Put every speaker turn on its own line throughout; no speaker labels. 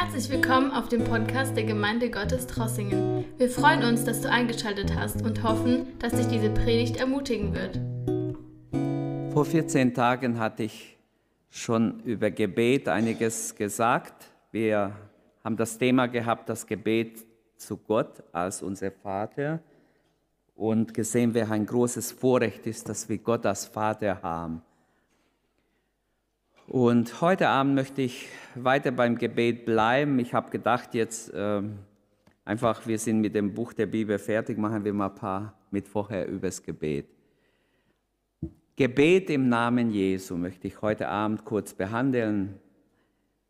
Herzlich willkommen auf dem Podcast der Gemeinde Gottes Trossingen. Wir freuen uns, dass du eingeschaltet hast und hoffen, dass dich diese Predigt ermutigen wird.
Vor 14 Tagen hatte ich schon über Gebet einiges gesagt. Wir haben das Thema gehabt, das Gebet zu Gott als unser Vater und gesehen, wer ein großes Vorrecht ist, dass wir Gott als Vater haben. Und heute Abend möchte ich weiter beim Gebet bleiben. Ich habe gedacht, jetzt äh, einfach, wir sind mit dem Buch der Bibel fertig, machen wir mal ein paar mit vorher übers Gebet. Gebet im Namen Jesu möchte ich heute Abend kurz behandeln.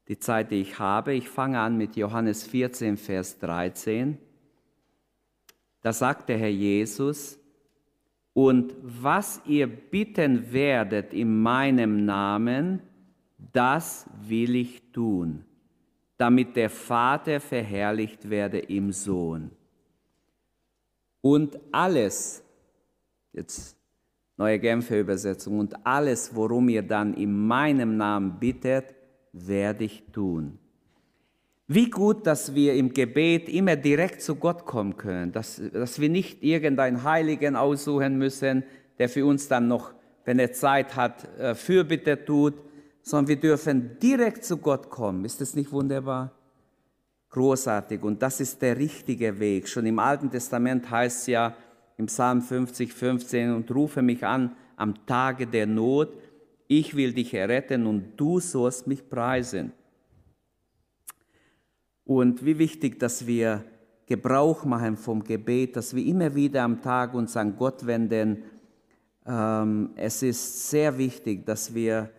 Die Zeit, die ich habe. Ich fange an mit Johannes 14, Vers 13. Da sagt der Herr Jesus, und was ihr bitten werdet in meinem Namen, das will ich tun, damit der Vater verherrlicht werde im Sohn. Und alles, jetzt neue Genfer Übersetzung, und alles, worum ihr dann in meinem Namen bittet, werde ich tun. Wie gut, dass wir im Gebet immer direkt zu Gott kommen können, dass, dass wir nicht irgendeinen Heiligen aussuchen müssen, der für uns dann noch, wenn er Zeit hat, äh, Fürbitte tut, sondern wir dürfen direkt zu Gott kommen. Ist das nicht wunderbar? Großartig. Und das ist der richtige Weg. Schon im Alten Testament heißt es ja im Psalm 50, 15, und rufe mich an am Tage der Not. Ich will dich erretten und du sollst mich preisen. Und wie wichtig, dass wir Gebrauch machen vom Gebet, dass wir immer wieder am Tag uns an Gott wenden. Ähm, es ist sehr wichtig, dass wir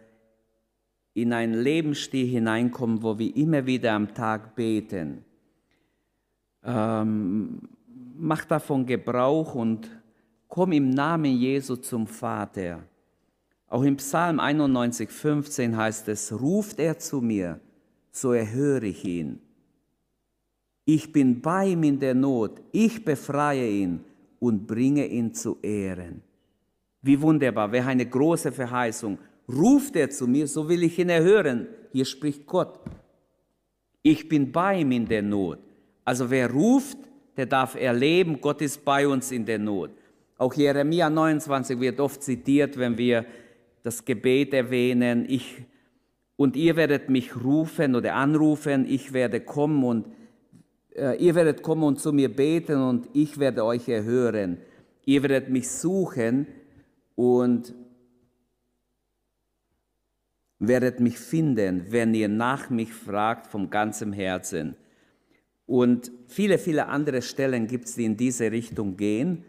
in einen Lebensstil hineinkommen, wo wir immer wieder am Tag beten. Ähm, mach davon Gebrauch und komm im Namen Jesu zum Vater. Auch im Psalm 91, 15 heißt es, ruft er zu mir, so erhöre ich ihn. Ich bin bei ihm in der Not, ich befreie ihn und bringe ihn zu Ehren. Wie wunderbar, wäre eine große Verheißung ruft er zu mir, so will ich ihn erhören. Hier spricht Gott. Ich bin bei ihm in der Not. Also wer ruft, der darf erleben, Gott ist bei uns in der Not. Auch Jeremia 29 wird oft zitiert, wenn wir das Gebet erwähnen. Ich, und ihr werdet mich rufen oder anrufen, ich werde kommen und äh, ihr werdet kommen und zu mir beten und ich werde euch erhören. Ihr werdet mich suchen und werdet mich finden, wenn ihr nach mich fragt vom ganzem Herzen. Und viele, viele andere Stellen gibt es, die in diese Richtung gehen.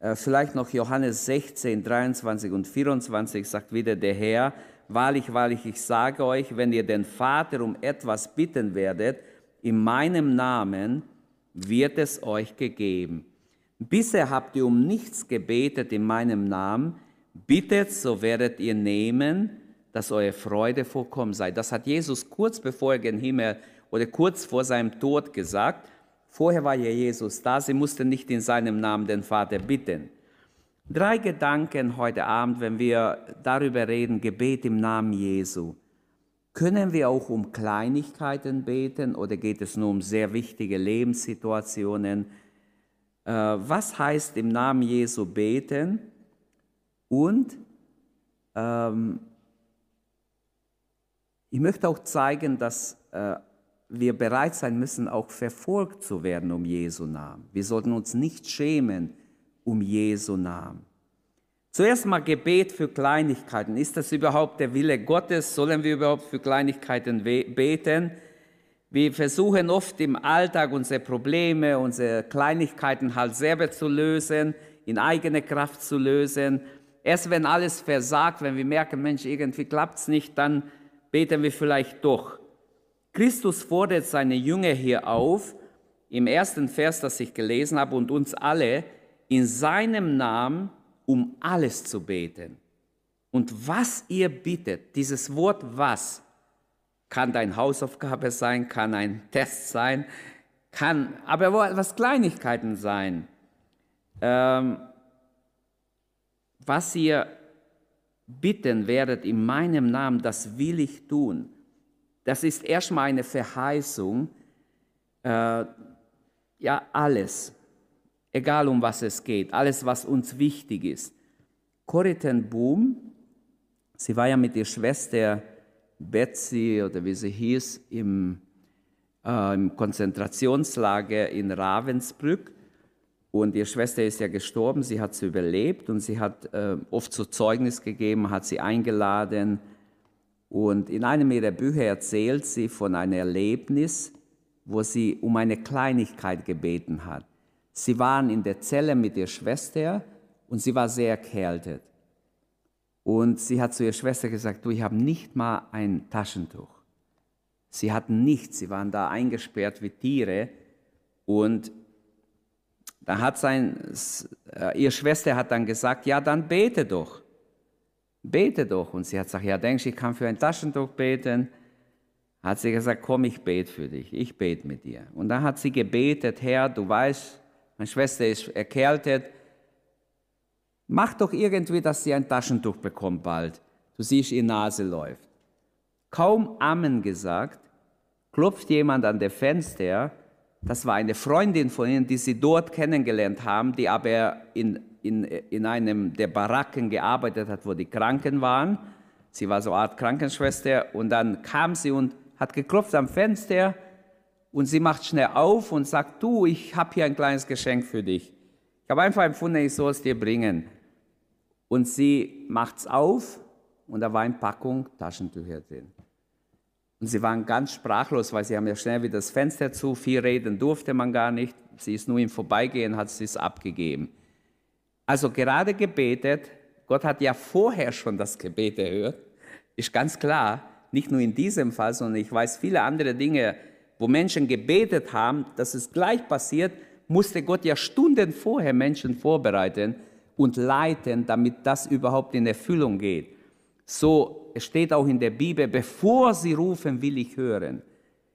Äh, vielleicht noch Johannes 16, 23 und 24 sagt wieder der Herr, wahrlich, wahrlich, ich sage euch, wenn ihr den Vater um etwas bitten werdet, in meinem Namen, wird es euch gegeben. Bisher habt ihr um nichts gebetet in meinem Namen, bittet, so werdet ihr nehmen, dass eure Freude vollkommen sei. Das hat Jesus kurz bevor er gen Himmel oder kurz vor seinem Tod gesagt. Vorher war ja Jesus da, sie mussten nicht in seinem Namen den Vater bitten. Drei Gedanken heute Abend, wenn wir darüber reden, Gebet im Namen Jesu. Können wir auch um Kleinigkeiten beten oder geht es nur um sehr wichtige Lebenssituationen? Äh, was heißt im Namen Jesu beten? Und ähm, ich möchte auch zeigen, dass äh, wir bereit sein müssen, auch verfolgt zu werden um Jesu Namen. Wir sollten uns nicht schämen um Jesu Namen. Zuerst mal Gebet für Kleinigkeiten. Ist das überhaupt der Wille Gottes? Sollen wir überhaupt für Kleinigkeiten beten? Wir versuchen oft im Alltag unsere Probleme, unsere Kleinigkeiten halt selber zu lösen, in eigene Kraft zu lösen. Erst wenn alles versagt, wenn wir merken, Mensch, irgendwie klappt es nicht, dann beten wir vielleicht doch. Christus fordert seine Jünger hier auf, im ersten Vers, das ich gelesen habe, und uns alle, in seinem Namen um alles zu beten. Und was ihr bittet, dieses Wort was, kann dein Hausaufgabe sein, kann ein Test sein, kann aber was Kleinigkeiten sein. Ähm, was ihr bitten werdet in meinem Namen, das will ich tun. das ist erstmal eine Verheißung, äh, ja, alles, egal um was es geht, alles, was uns wichtig ist. Corrie Boom, sie war ja mit ihrer Schwester Betsy oder wie sie hieß, im, äh, im Konzentrationslager in Ravensbrück. Und ihre Schwester ist ja gestorben, sie hat sie überlebt und sie hat äh, oft so Zeugnis gegeben, hat sie eingeladen. Und in einem ihrer Bücher erzählt sie von einem Erlebnis, wo sie um eine Kleinigkeit gebeten hat. Sie waren in der Zelle mit ihrer Schwester und sie war sehr erkältet. Und sie hat zu ihrer Schwester gesagt, du, ich habe nicht mal ein Taschentuch. Sie hatten nichts, sie waren da eingesperrt wie Tiere. Und da hat sein, äh, ihre Schwester hat dann gesagt, ja, dann bete doch. Bete doch. Und sie hat gesagt, ja, denkst du, ich kann für ein Taschentuch beten? Hat sie gesagt, komm, ich bete für dich, ich bete mit dir. Und dann hat sie gebetet, Herr, du weißt, meine Schwester ist erkältet, Mach doch irgendwie, dass sie ein Taschentuch bekommt bald. Du siehst, ihre Nase läuft. Kaum Amen gesagt, klopft jemand an der Fenster. Das war eine Freundin von ihnen, die sie dort kennengelernt haben, die aber in, in, in einem der Baracken gearbeitet hat, wo die Kranken waren. Sie war so eine Art Krankenschwester. Und dann kam sie und hat geklopft am Fenster. Und sie macht schnell auf und sagt, du, ich habe hier ein kleines Geschenk für dich. Ich habe einfach empfunden, ich soll es dir bringen. Und sie macht es auf und da war eine Packung Taschentücher drin. Und sie waren ganz sprachlos, weil sie haben ja schnell wieder das Fenster zu, viel reden durfte man gar nicht. Sie ist nur im Vorbeigehen, hat sie es abgegeben. Also gerade gebetet, Gott hat ja vorher schon das Gebet erhört, ist ganz klar, nicht nur in diesem Fall, sondern ich weiß viele andere Dinge, wo Menschen gebetet haben, dass es gleich passiert, musste Gott ja Stunden vorher Menschen vorbereiten und leiten, damit das überhaupt in Erfüllung geht. So steht auch in der Bibel, bevor sie rufen, will ich hören.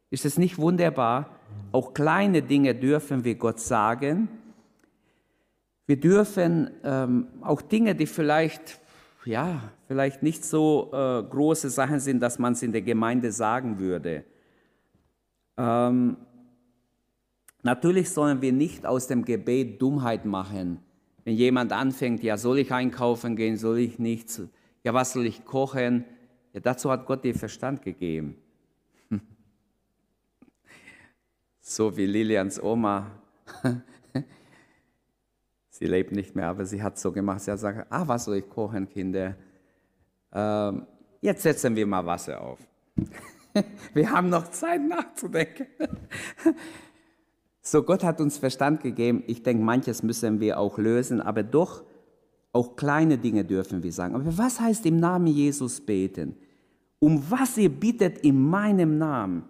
Ist es nicht wunderbar? Auch kleine Dinge dürfen wir Gott sagen. Wir dürfen ähm, auch Dinge, die vielleicht, ja, vielleicht nicht so äh, große Sachen sind, dass man es in der Gemeinde sagen würde. Ähm, Natürlich sollen wir nicht aus dem Gebet Dummheit machen. Wenn jemand anfängt, ja, soll ich einkaufen gehen, soll ich nicht, ja, was soll ich kochen? Ja, dazu hat Gott dir Verstand gegeben. so wie Lilians Oma. sie lebt nicht mehr, aber sie hat so gemacht. Sie hat gesagt, ah, was soll ich kochen, Kinder? Ähm, jetzt setzen wir mal Wasser auf. wir haben noch Zeit nachzudenken. So, Gott hat uns Verstand gegeben. Ich denke, manches müssen wir auch lösen, aber doch auch kleine Dinge dürfen wir sagen. Aber was heißt im Namen Jesus beten? Um was ihr bittet in meinem Namen?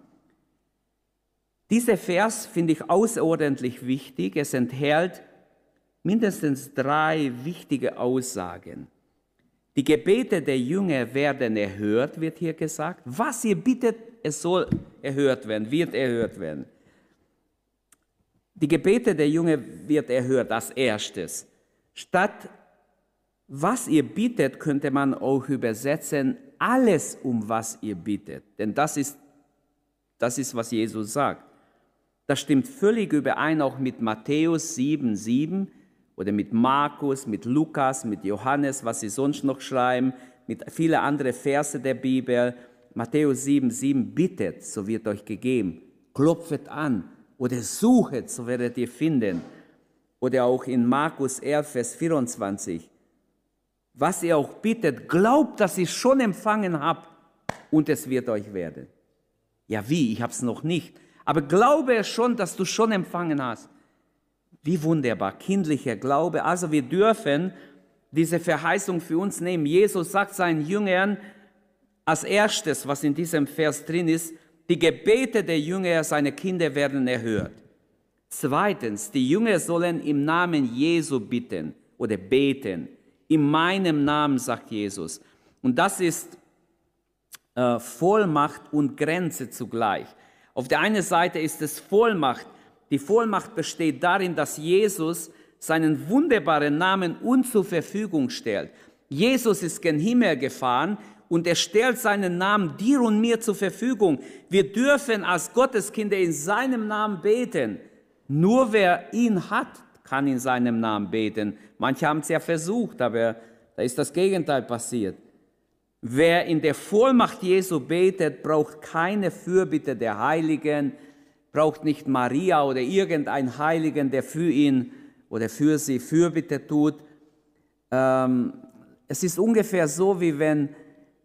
Dieser Vers finde ich außerordentlich wichtig. Es enthält mindestens drei wichtige Aussagen. Die Gebete der Jünger werden erhört, wird hier gesagt. Was ihr bittet, es soll erhört werden, wird erhört werden. Die Gebete der Jünger wird erhört als erstes. Statt was ihr bittet, könnte man auch übersetzen, alles, um was ihr bittet. Denn das ist, das ist, was Jesus sagt. Das stimmt völlig überein auch mit Matthäus 7, 7 oder mit Markus, mit Lukas, mit Johannes, was sie sonst noch schreiben, mit vielen anderen Verse der Bibel. Matthäus 7, 7, bittet, so wird euch gegeben. Klopfet an, oder suchet, so werdet ihr finden. Oder auch in Markus 11, Vers 24. Was ihr auch bittet, glaubt, dass ihr schon empfangen habt und es wird euch werden. Ja, wie? Ich habe es noch nicht. Aber glaube es schon, dass du schon empfangen hast. Wie wunderbar, kindlicher Glaube. Also wir dürfen diese Verheißung für uns nehmen. Jesus sagt seinen Jüngern als erstes, was in diesem Vers drin ist, die Gebete der Jünger, seine Kinder werden erhört. Zweitens, die Jünger sollen im Namen Jesu bitten oder beten. In meinem Namen, sagt Jesus. Und das ist äh, Vollmacht und Grenze zugleich. Auf der einen Seite ist es Vollmacht. Die Vollmacht besteht darin, dass Jesus seinen wunderbaren Namen uns zur Verfügung stellt. Jesus ist gen Himmel gefahren und er stellt seinen Namen dir und mir zur Verfügung. Wir dürfen als Gotteskinder in seinem Namen beten. Nur wer ihn hat, kann in seinem Namen beten. Manche haben es ja versucht, aber da ist das Gegenteil passiert. Wer in der Vollmacht Jesu betet, braucht keine Fürbitte der Heiligen, braucht nicht Maria oder irgendein Heiligen, der für ihn oder für sie Fürbitte tut. Ähm, es ist ungefähr so, wie wenn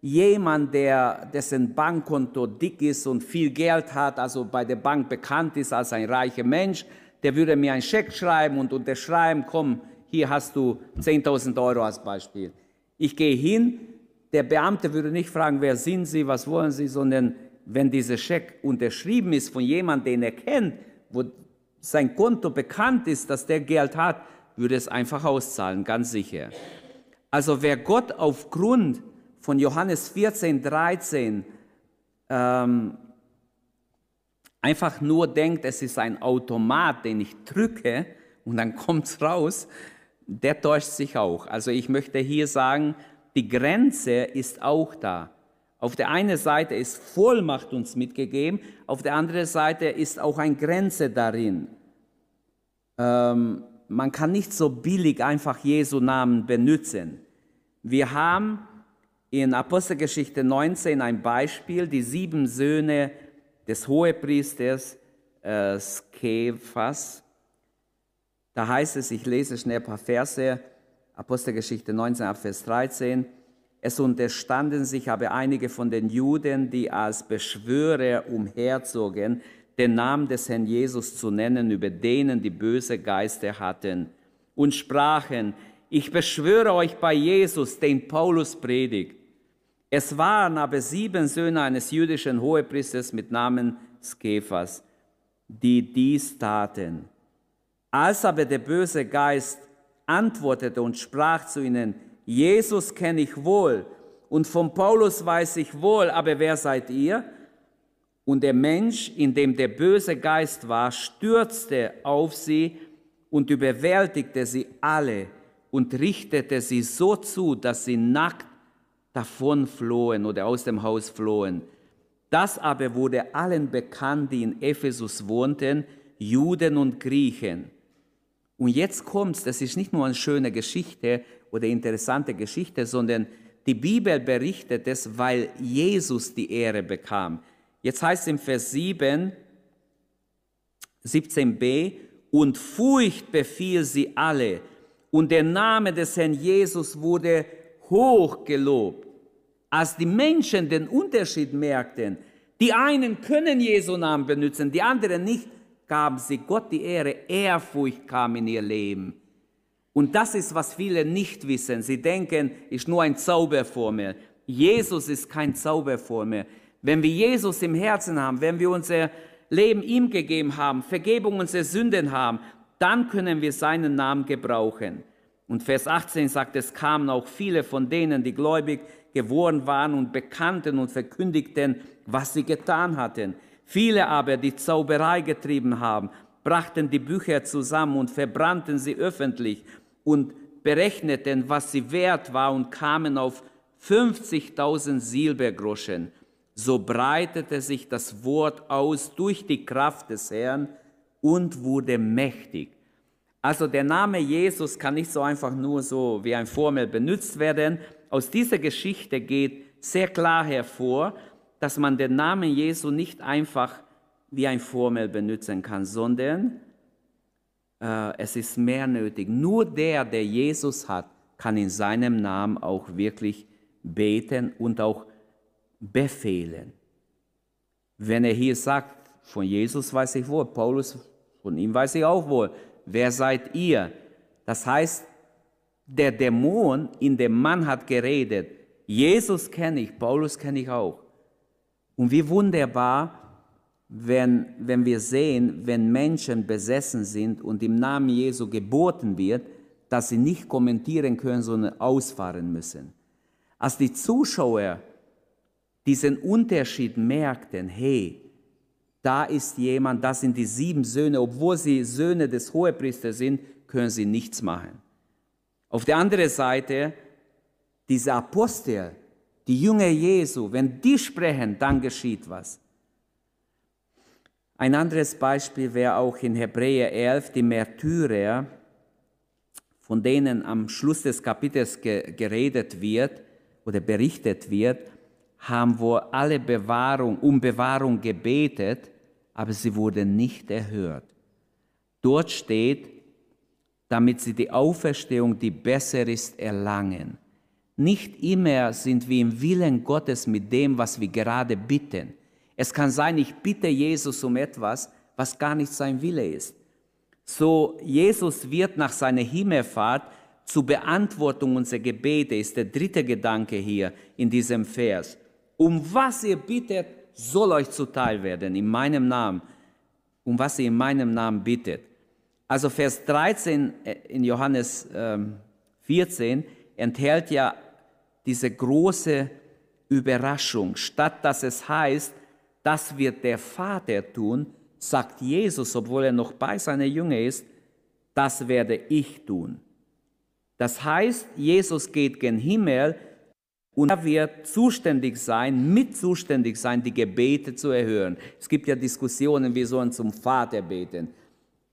jemand, der, dessen Bankkonto dick ist und viel Geld hat, also bei der Bank bekannt ist als ein reicher Mensch, der würde mir einen Scheck schreiben und unterschreiben, komm, hier hast du 10.000 Euro als Beispiel. Ich gehe hin, der Beamte würde nicht fragen, wer sind Sie, was wollen Sie, sondern wenn dieser Scheck unterschrieben ist von jemandem, den er kennt, wo sein Konto bekannt ist, dass der Geld hat, würde es einfach auszahlen, ganz sicher. Also wer Gott aufgrund von Johannes 14, 13 ähm, einfach nur denkt, es ist ein Automat, den ich drücke und dann kommt es raus, der täuscht sich auch. Also ich möchte hier sagen, die Grenze ist auch da. Auf der einen Seite ist Vollmacht uns mitgegeben, auf der anderen Seite ist auch eine Grenze darin. Ähm, man kann nicht so billig einfach Jesu Namen benutzen. Wir haben in Apostelgeschichte 19 ein Beispiel, die sieben Söhne des Hohepriesters äh, Skephas. Da heißt es, ich lese schnell ein paar Verse, Apostelgeschichte 19 Vers 13. Es unterstanden sich aber einige von den Juden, die als Beschwörer umherzogen, den Namen des Herrn Jesus zu nennen, über denen die böse Geister hatten, und sprachen, ich beschwöre euch bei Jesus, den Paulus predigt. Es waren aber sieben Söhne eines jüdischen Hohepriesters mit Namen Skephas, die dies taten. Als aber der böse Geist antwortete und sprach zu ihnen, Jesus kenne ich wohl und von Paulus weiß ich wohl, aber wer seid ihr? Und der Mensch, in dem der böse Geist war, stürzte auf sie und überwältigte sie alle und richtete sie so zu, dass sie nackt davon flohen oder aus dem Haus flohen. Das aber wurde allen bekannt, die in Ephesus wohnten, Juden und Griechen. Und jetzt kommt's, das ist nicht nur eine schöne Geschichte oder interessante Geschichte, sondern die Bibel berichtet es, weil Jesus die Ehre bekam. Jetzt heißt es im Vers 7, 17b, und Furcht befiel sie alle, und der Name des Herrn Jesus wurde hoch gelobt. Als die Menschen den Unterschied merkten, die einen können Jesu Namen benutzen, die anderen nicht, gaben sie Gott die Ehre, Ehrfurcht kam in ihr Leben. Und das ist, was viele nicht wissen. Sie denken, ist nur ein Zauberformel. Jesus ist kein Zauberformel. Wenn wir Jesus im Herzen haben, wenn wir unser Leben ihm gegeben haben, Vergebung unserer Sünden haben, dann können wir seinen Namen gebrauchen. Und Vers 18 sagt, es kamen auch viele von denen, die gläubig geworden waren und bekannten und verkündigten, was sie getan hatten. Viele aber, die Zauberei getrieben haben, brachten die Bücher zusammen und verbrannten sie öffentlich und berechneten, was sie wert war und kamen auf 50.000 Silbergroschen. So breitete sich das Wort aus durch die Kraft des Herrn und wurde mächtig. Also der Name Jesus kann nicht so einfach nur so wie ein Formel benutzt werden, aus dieser Geschichte geht sehr klar hervor, dass man den Namen Jesu nicht einfach wie ein Formel benutzen kann, sondern äh, es ist mehr nötig. Nur der, der Jesus hat, kann in seinem Namen auch wirklich beten und auch befehlen. Wenn er hier sagt, von Jesus weiß ich wohl, Paulus, von ihm weiß ich auch wohl, wer seid ihr? Das heißt, der Dämon in dem Mann hat geredet. Jesus kenne ich, Paulus kenne ich auch. Und wie wunderbar, wenn, wenn wir sehen, wenn Menschen besessen sind und im Namen Jesu geboten wird, dass sie nicht kommentieren können, sondern ausfahren müssen. Als die Zuschauer diesen Unterschied merkten, hey, da ist jemand, das sind die sieben Söhne, obwohl sie Söhne des Hohepriesters sind, können sie nichts machen. Auf der anderen Seite, diese Apostel, die Jünger Jesu, wenn die sprechen, dann geschieht was. Ein anderes Beispiel wäre auch in Hebräer 11 die Märtyrer, von denen am Schluss des Kapitels geredet wird oder berichtet wird, haben wohl alle Bewahrung, um Bewahrung gebetet, aber sie wurden nicht erhört. Dort steht, damit sie die Auferstehung, die besser ist, erlangen. Nicht immer sind wir im Willen Gottes mit dem, was wir gerade bitten. Es kann sein, ich bitte Jesus um etwas, was gar nicht sein Wille ist. So, Jesus wird nach seiner Himmelfahrt zur Beantwortung unserer Gebete, ist der dritte Gedanke hier in diesem Vers. Um was ihr bittet, soll euch zuteil werden, in meinem Namen. Um was ihr in meinem Namen bittet. Also Vers 13 äh, in Johannes 14 ähm, enthält ja diese große Überraschung. Statt dass es heißt, das wird der Vater tun, sagt Jesus, obwohl er noch bei seiner Jünger ist, das werde ich tun. Das heißt, Jesus geht gen Himmel und er wird zuständig sein, mit zuständig sein, die Gebete zu erhören. Es gibt ja Diskussionen, wir sollen zum Vater beten.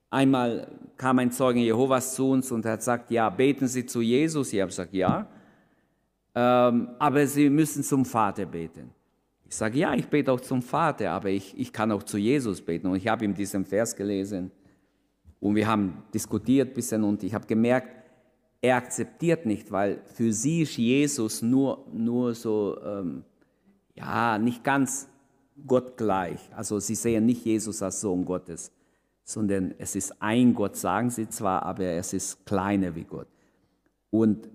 Einmal kam ein Zeuge Jehovas zu uns und hat gesagt, ja, beten Sie zu Jesus. Ich habe gesagt, ja, ähm, aber Sie müssen zum Vater beten. Ich sage, ja, ich bete auch zum Vater, aber ich, ich kann auch zu Jesus beten. Und ich habe ihm diesen Vers gelesen und wir haben diskutiert ein bisschen und ich habe gemerkt, er akzeptiert nicht, weil für sie ist Jesus nur, nur so, ähm, ja, nicht ganz gottgleich. Also sie sehen nicht Jesus als Sohn Gottes, sondern es ist ein Gott, sagen sie zwar, aber es ist kleiner wie Gott. Und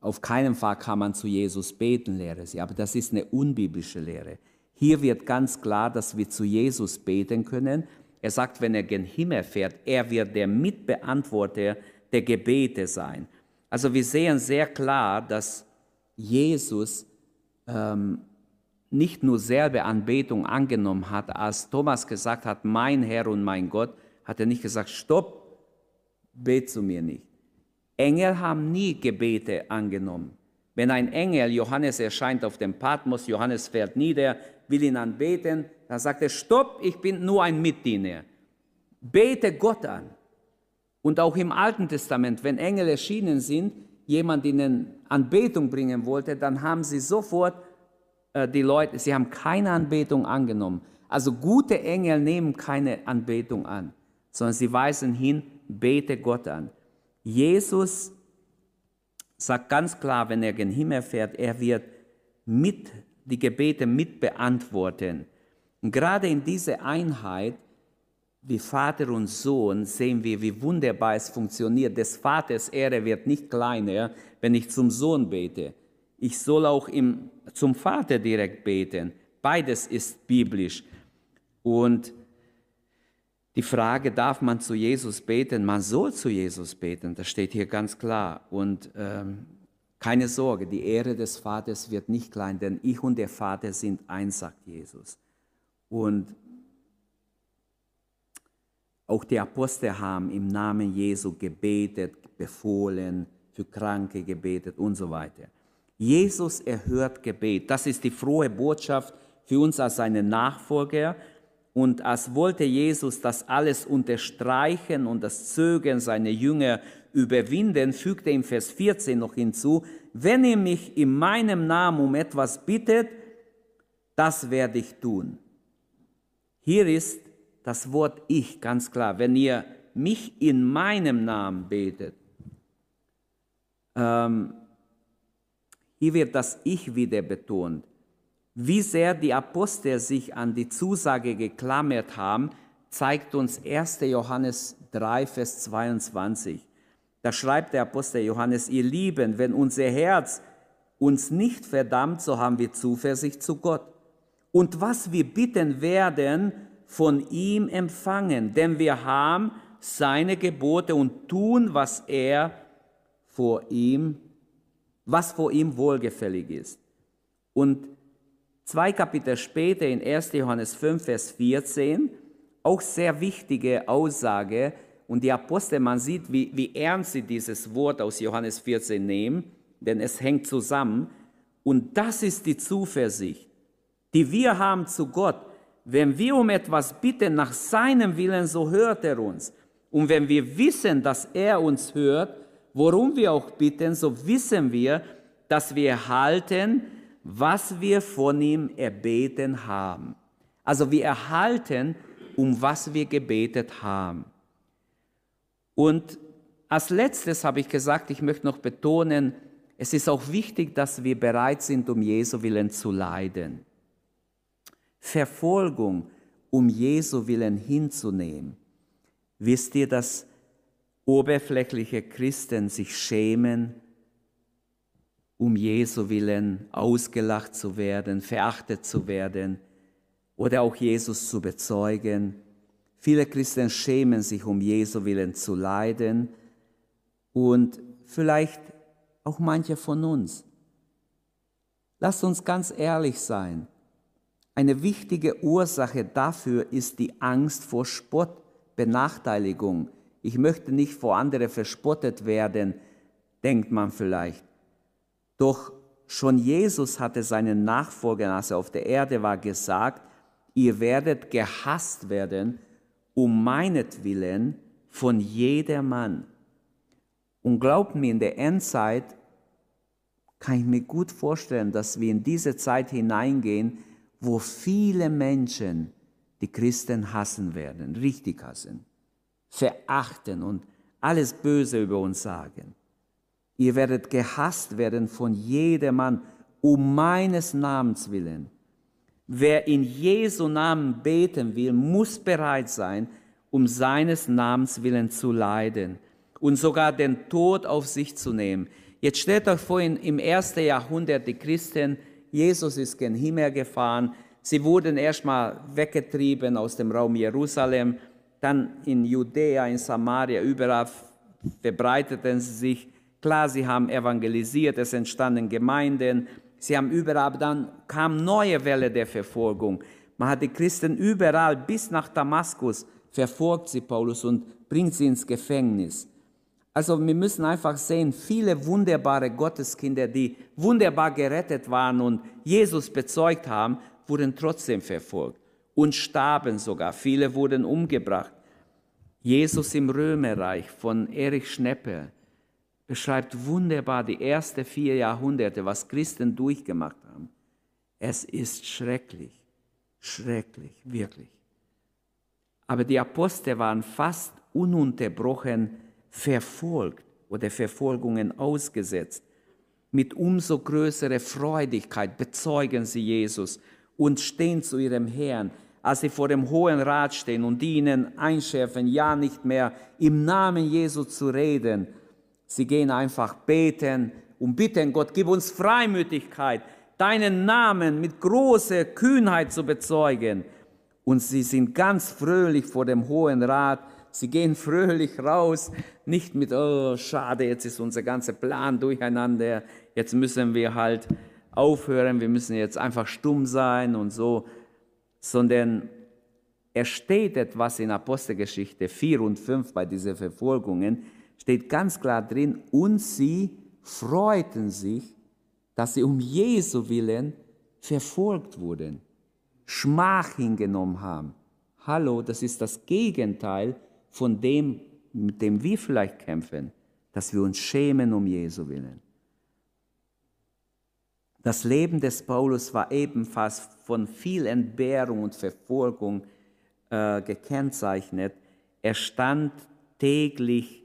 auf keinen Fall kann man zu Jesus beten, lehre sie, aber das ist eine unbiblische Lehre. Hier wird ganz klar, dass wir zu Jesus beten können. Er sagt, wenn er gen Himmel fährt, er wird der Mitbeantworter der Gebete sein. Also wir sehen sehr klar, dass Jesus ähm, nicht nur selber Anbetung angenommen hat, als Thomas gesagt hat, mein Herr und mein Gott, hat er nicht gesagt, stopp, bet zu mir nicht. Engel haben nie Gebete angenommen. Wenn ein Engel, Johannes erscheint auf dem Patmos, Johannes fährt nieder, will ihn anbeten, dann sagt er, stopp, ich bin nur ein Mitdiener. Bete Gott an. Und auch im Alten Testament, wenn Engel erschienen sind, jemand ihnen Anbetung bringen wollte, dann haben sie sofort äh, die Leute, sie haben keine Anbetung angenommen. Also gute Engel nehmen keine Anbetung an, sondern sie weisen hin, bete Gott an. Jesus sagt ganz klar, wenn er gen Himmel fährt, er wird mit die Gebete mit beantworten. Und gerade in dieser Einheit, wie Vater und Sohn, sehen wir, wie wunderbar es funktioniert. Des Vaters Ehre wird nicht kleiner, wenn ich zum Sohn bete. Ich soll auch im, zum Vater direkt beten. Beides ist biblisch. Und die Frage, darf man zu Jesus beten? Man soll zu Jesus beten, das steht hier ganz klar. Und ähm, keine Sorge, die Ehre des Vaters wird nicht klein, denn ich und der Vater sind eins, sagt Jesus. Und auch die Apostel haben im Namen Jesu gebetet, befohlen, für Kranke gebetet und so weiter. Jesus erhört Gebet. Das ist die frohe Botschaft für uns als seine Nachfolger. Und als wollte Jesus das alles unterstreichen und das Zögern seiner Jünger überwinden, fügte im Vers 14 noch hinzu, wenn ihr mich in meinem Namen um etwas bittet, das werde ich tun. Hier ist das Wort ich ganz klar. Wenn ihr mich in meinem Namen betet, ähm, hier wird das Ich wieder betont. Wie sehr die Apostel sich an die Zusage geklammert haben, zeigt uns 1. Johannes 3, Vers 22. Da schreibt der Apostel Johannes, ihr Lieben, wenn unser Herz uns nicht verdammt, so haben wir Zuversicht zu Gott. Und was wir bitten werden, von ihm empfangen, denn wir haben seine Gebote und tun, was er vor ihm, was vor ihm wohlgefällig ist. Und Zwei Kapitel später in 1. Johannes 5, Vers 14, auch sehr wichtige Aussage. Und die Apostel, man sieht, wie, wie ernst sie dieses Wort aus Johannes 14 nehmen, denn es hängt zusammen. Und das ist die Zuversicht, die wir haben zu Gott. Wenn wir um etwas bitten nach seinem Willen, so hört er uns. Und wenn wir wissen, dass er uns hört, worum wir auch bitten, so wissen wir, dass wir erhalten, was wir von ihm erbeten haben. Also wir erhalten, um was wir gebetet haben. Und als letztes habe ich gesagt, ich möchte noch betonen, es ist auch wichtig, dass wir bereit sind, um Jesu willen zu leiden. Verfolgung um Jesu willen hinzunehmen. Wisst ihr, dass oberflächliche Christen sich schämen, um Jesu willen ausgelacht zu werden, verachtet zu werden oder auch Jesus zu bezeugen? Viele Christen schämen sich, um Jesu willen zu leiden und vielleicht auch manche von uns. Lasst uns ganz ehrlich sein. Eine wichtige Ursache dafür ist die Angst vor Spott, Benachteiligung. Ich möchte nicht vor andere verspottet werden, denkt man vielleicht. Doch schon Jesus hatte seinen Nachfolgern, als er auf der Erde war, gesagt, ihr werdet gehasst werden um meinetwillen von jedermann. Und glaubt mir, in der Endzeit kann ich mir gut vorstellen, dass wir in diese Zeit hineingehen, wo viele Menschen die Christen hassen werden, richtig hassen, verachten und alles Böse über uns sagen. Ihr werdet gehasst werden von jedermann um meines Namens willen. Wer in Jesu Namen beten will, muss bereit sein, um seines Namens willen zu leiden und sogar den Tod auf sich zu nehmen. Jetzt stellt euch vor, im ersten Jahrhundert die Christen, Jesus ist gen Himmel gefahren, sie wurden erstmal weggetrieben aus dem Raum Jerusalem, dann in Judäa, in Samaria, überall verbreiteten sie sich. Klar, sie haben evangelisiert, es entstanden Gemeinden, sie haben überall, dann kam neue Welle der Verfolgung. Man hat die Christen überall bis nach Damaskus verfolgt sie Paulus und bringt sie ins Gefängnis. Also wir müssen einfach sehen, viele wunderbare Gotteskinder, die wunderbar gerettet waren und Jesus bezeugt haben, wurden trotzdem verfolgt und starben sogar. Viele wurden umgebracht. Jesus im Römerreich von Erich Schneppe beschreibt wunderbar die ersten vier Jahrhunderte, was Christen durchgemacht haben. Es ist schrecklich, schrecklich, wirklich. Aber die Apostel waren fast ununterbrochen verfolgt oder Verfolgungen ausgesetzt. Mit umso größerer Freudigkeit bezeugen sie Jesus und stehen zu ihrem Herrn, als sie vor dem Hohen Rat stehen und ihnen einschärfen, ja nicht mehr im Namen Jesu zu reden. Sie gehen einfach beten und bitten Gott, gib uns Freimütigkeit, deinen Namen mit großer Kühnheit zu bezeugen. Und sie sind ganz fröhlich vor dem Hohen Rat. Sie gehen fröhlich raus, nicht mit, oh, schade, jetzt ist unser ganzer Plan durcheinander, jetzt müssen wir halt aufhören, wir müssen jetzt einfach stumm sein und so, sondern es steht etwas in Apostelgeschichte 4 und 5 bei diesen Verfolgungen, steht ganz klar drin, und sie freuten sich, dass sie um Jesu willen verfolgt wurden. Schmach hingenommen haben. Hallo, das ist das Gegenteil von dem, mit dem wir vielleicht kämpfen, dass wir uns schämen um Jesu willen. Das Leben des Paulus war ebenfalls von viel Entbehrung und Verfolgung äh, gekennzeichnet. Er stand täglich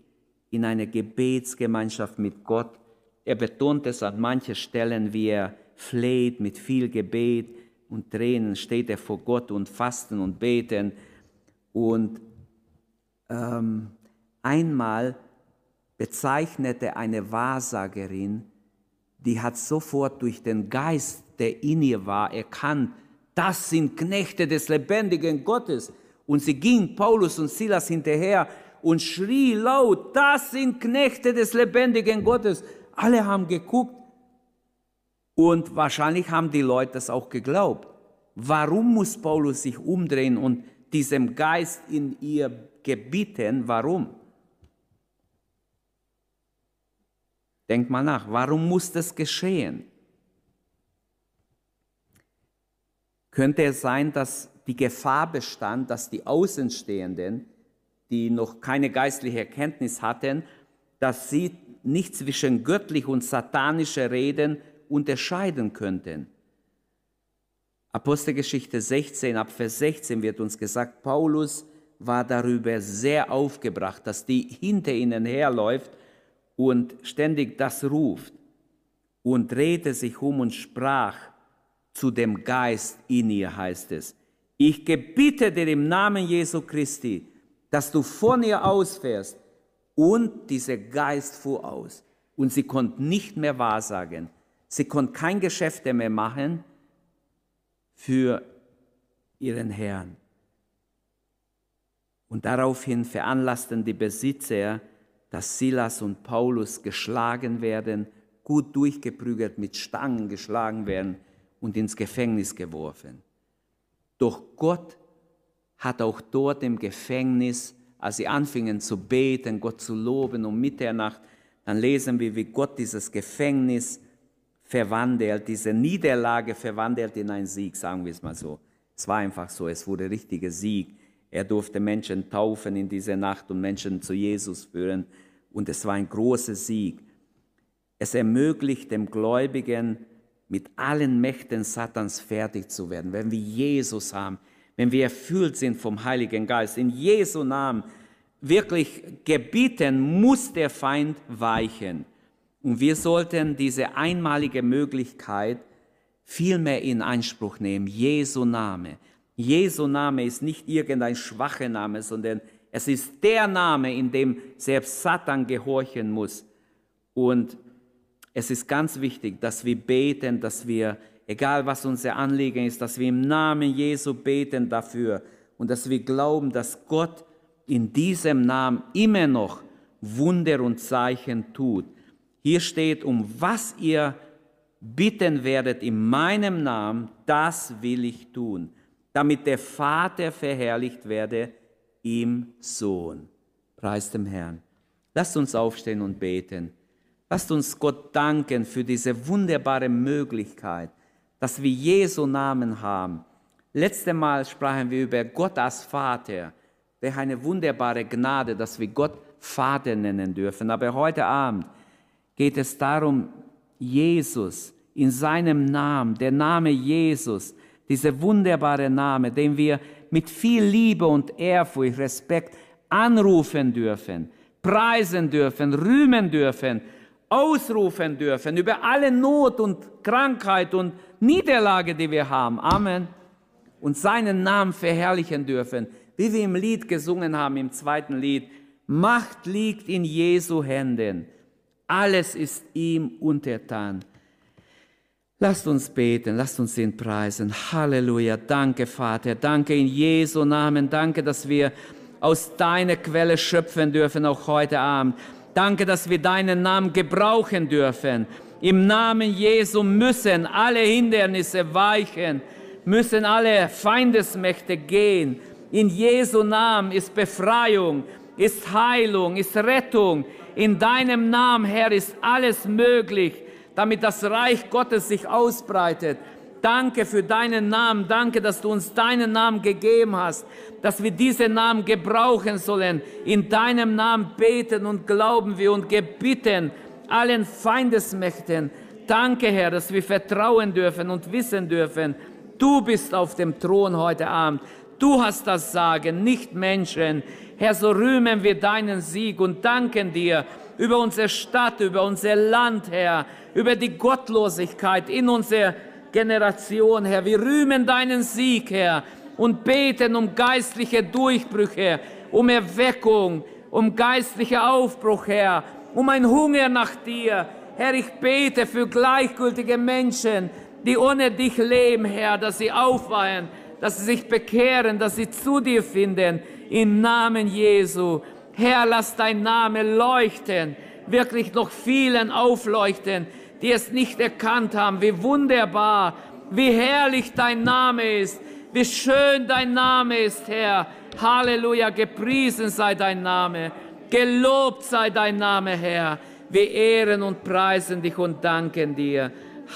in einer Gebetsgemeinschaft mit Gott. Er betont es an manchen Stellen, wie er fleht mit viel Gebet und Tränen steht er vor Gott und fasten und beten. Und ähm, einmal bezeichnete eine Wahrsagerin, die hat sofort durch den Geist, der in ihr war, erkannt, das sind Knechte des lebendigen Gottes. Und sie ging Paulus und Silas hinterher und schrie laut, das sind Knechte des lebendigen Gottes. Alle haben geguckt und wahrscheinlich haben die Leute das auch geglaubt. Warum muss Paulus sich umdrehen und diesem Geist in ihr gebieten? Warum? Denk mal nach, warum muss das geschehen? Könnte es sein, dass die Gefahr bestand, dass die Außenstehenden, die noch keine geistliche Erkenntnis hatten, dass sie nicht zwischen göttlich und satanischer Reden unterscheiden könnten. Apostelgeschichte 16, ab Vers 16 wird uns gesagt, Paulus war darüber sehr aufgebracht, dass die hinter ihnen herläuft und ständig das ruft und drehte sich um und sprach zu dem Geist in ihr, heißt es. Ich gebiete dir im Namen Jesu Christi, dass du von ihr ausfährst. Und dieser Geist fuhr aus. Und sie konnte nicht mehr wahrsagen. Sie konnte kein Geschäft mehr machen für ihren Herrn. Und daraufhin veranlassten die Besitzer, dass Silas und Paulus geschlagen werden, gut durchgeprügelt, mit Stangen geschlagen werden und ins Gefängnis geworfen. Doch Gott hat auch dort im Gefängnis, als sie anfingen zu beten, Gott zu loben um Mitternacht, dann lesen wir, wie Gott dieses Gefängnis verwandelt, diese Niederlage verwandelt in einen Sieg, sagen wir es mal so. Es war einfach so, es wurde richtiger Sieg. Er durfte Menschen taufen in dieser Nacht und Menschen zu Jesus führen. Und es war ein großer Sieg. Es ermöglicht dem Gläubigen, mit allen Mächten Satans fertig zu werden. Wenn wir Jesus haben, wenn wir erfüllt sind vom Heiligen Geist, in Jesu Namen wirklich gebieten, muss der Feind weichen. Und wir sollten diese einmalige Möglichkeit vielmehr in Anspruch nehmen. Jesu Name. Jesu Name ist nicht irgendein schwacher Name, sondern es ist der Name, in dem selbst Satan gehorchen muss. Und es ist ganz wichtig, dass wir beten, dass wir, egal was unser Anliegen ist, dass wir im Namen Jesu beten dafür und dass wir glauben, dass Gott in diesem Namen immer noch Wunder und Zeichen tut. Hier steht, um was ihr bitten werdet in meinem Namen, das will ich tun damit der Vater verherrlicht werde im Sohn. Preis dem Herrn. Lasst uns aufstehen und beten. Lasst uns Gott danken für diese wunderbare Möglichkeit, dass wir Jesu Namen haben. Letztes Mal sprachen wir über Gott als Vater. Wäre eine wunderbare Gnade, dass wir Gott Vater nennen dürfen. Aber heute Abend geht es darum, Jesus in seinem Namen, der Name Jesus, dieser wunderbare Name, den wir mit viel Liebe und Ehrfurcht, Respekt anrufen dürfen, preisen dürfen, rühmen dürfen, ausrufen dürfen über alle Not und Krankheit und Niederlage, die wir haben. Amen. Und seinen Namen verherrlichen dürfen, wie wir im Lied gesungen haben, im zweiten Lied. Macht liegt in Jesu Händen. Alles ist ihm untertan. Lasst uns beten, lasst uns ihn preisen. Halleluja. Danke, Vater. Danke in Jesu Namen. Danke, dass wir aus deiner Quelle schöpfen dürfen, auch heute Abend. Danke, dass wir deinen Namen gebrauchen dürfen. Im Namen Jesu müssen alle Hindernisse weichen, müssen alle Feindesmächte gehen. In Jesu Namen ist Befreiung, ist Heilung, ist Rettung. In deinem Namen, Herr, ist alles möglich damit das Reich Gottes sich ausbreitet. Danke für deinen Namen. Danke, dass du uns deinen Namen gegeben hast, dass wir diesen Namen gebrauchen sollen. In deinem Namen beten und glauben wir und gebitten allen Feindesmächten. Danke, Herr, dass wir vertrauen dürfen und wissen dürfen, du bist auf dem Thron heute Abend. Du hast das Sagen, nicht Menschen. Herr, so rühmen wir deinen Sieg und danken dir über unsere Stadt, über unser Land, Herr, über die Gottlosigkeit in unserer Generation, Herr. Wir rühmen deinen Sieg, Herr, und beten um geistliche Durchbrüche, um Erweckung, um geistlicher Aufbruch, Herr, um ein Hunger nach dir. Herr, ich bete für gleichgültige Menschen, die ohne dich leben, Herr, dass sie aufweihen, dass sie sich bekehren, dass sie zu dir finden, im Namen Jesu. Herr, lass dein Name leuchten, wirklich noch vielen aufleuchten, die es nicht erkannt haben, wie wunderbar, wie herrlich dein Name ist, wie schön dein Name ist, Herr. Halleluja, gepriesen sei dein Name, gelobt sei dein Name, Herr. Wir ehren und preisen dich und danken dir.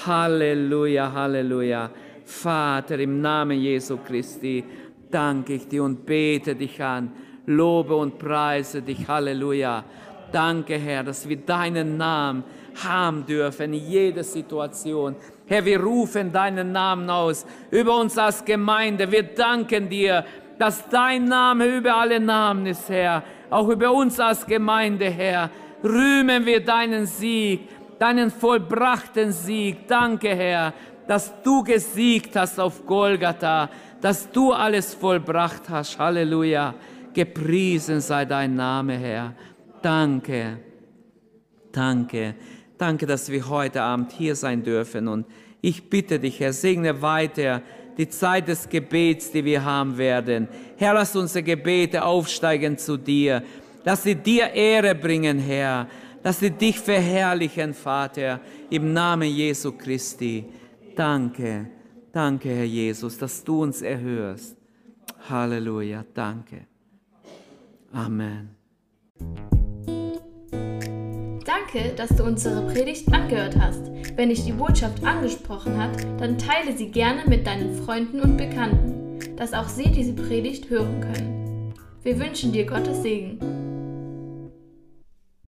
Halleluja, Halleluja. Vater, im Namen Jesu Christi, danke ich dir und bete dich an, lobe und preise dich. Halleluja. Danke, Herr, dass wir deinen Namen haben dürfen in jeder Situation. Herr, wir rufen deinen Namen aus über uns als Gemeinde. Wir danken dir, dass dein Name über alle Namen ist, Herr. Auch über uns als Gemeinde, Herr. Rühmen wir deinen Sieg, deinen vollbrachten Sieg. Danke, Herr, dass du gesiegt hast auf Golgatha, dass du alles vollbracht hast. Halleluja. Gepriesen sei dein Name, Herr. Danke. Danke. Danke, dass wir heute Abend hier sein dürfen. Und ich bitte dich, Herr, segne weiter die Zeit des Gebets, die wir haben werden. Herr, lass unsere Gebete aufsteigen zu dir. Lass sie dir Ehre bringen, Herr. Lass sie dich verherrlichen, Vater, im Namen Jesu Christi. Danke, danke, Herr Jesus, dass du uns erhörst. Halleluja, danke. Amen.
Danke, dass du unsere Predigt angehört hast. Wenn dich die Botschaft angesprochen hat, dann teile sie gerne mit deinen Freunden und Bekannten, dass auch sie diese Predigt hören können. Wir wünschen dir Gottes Segen.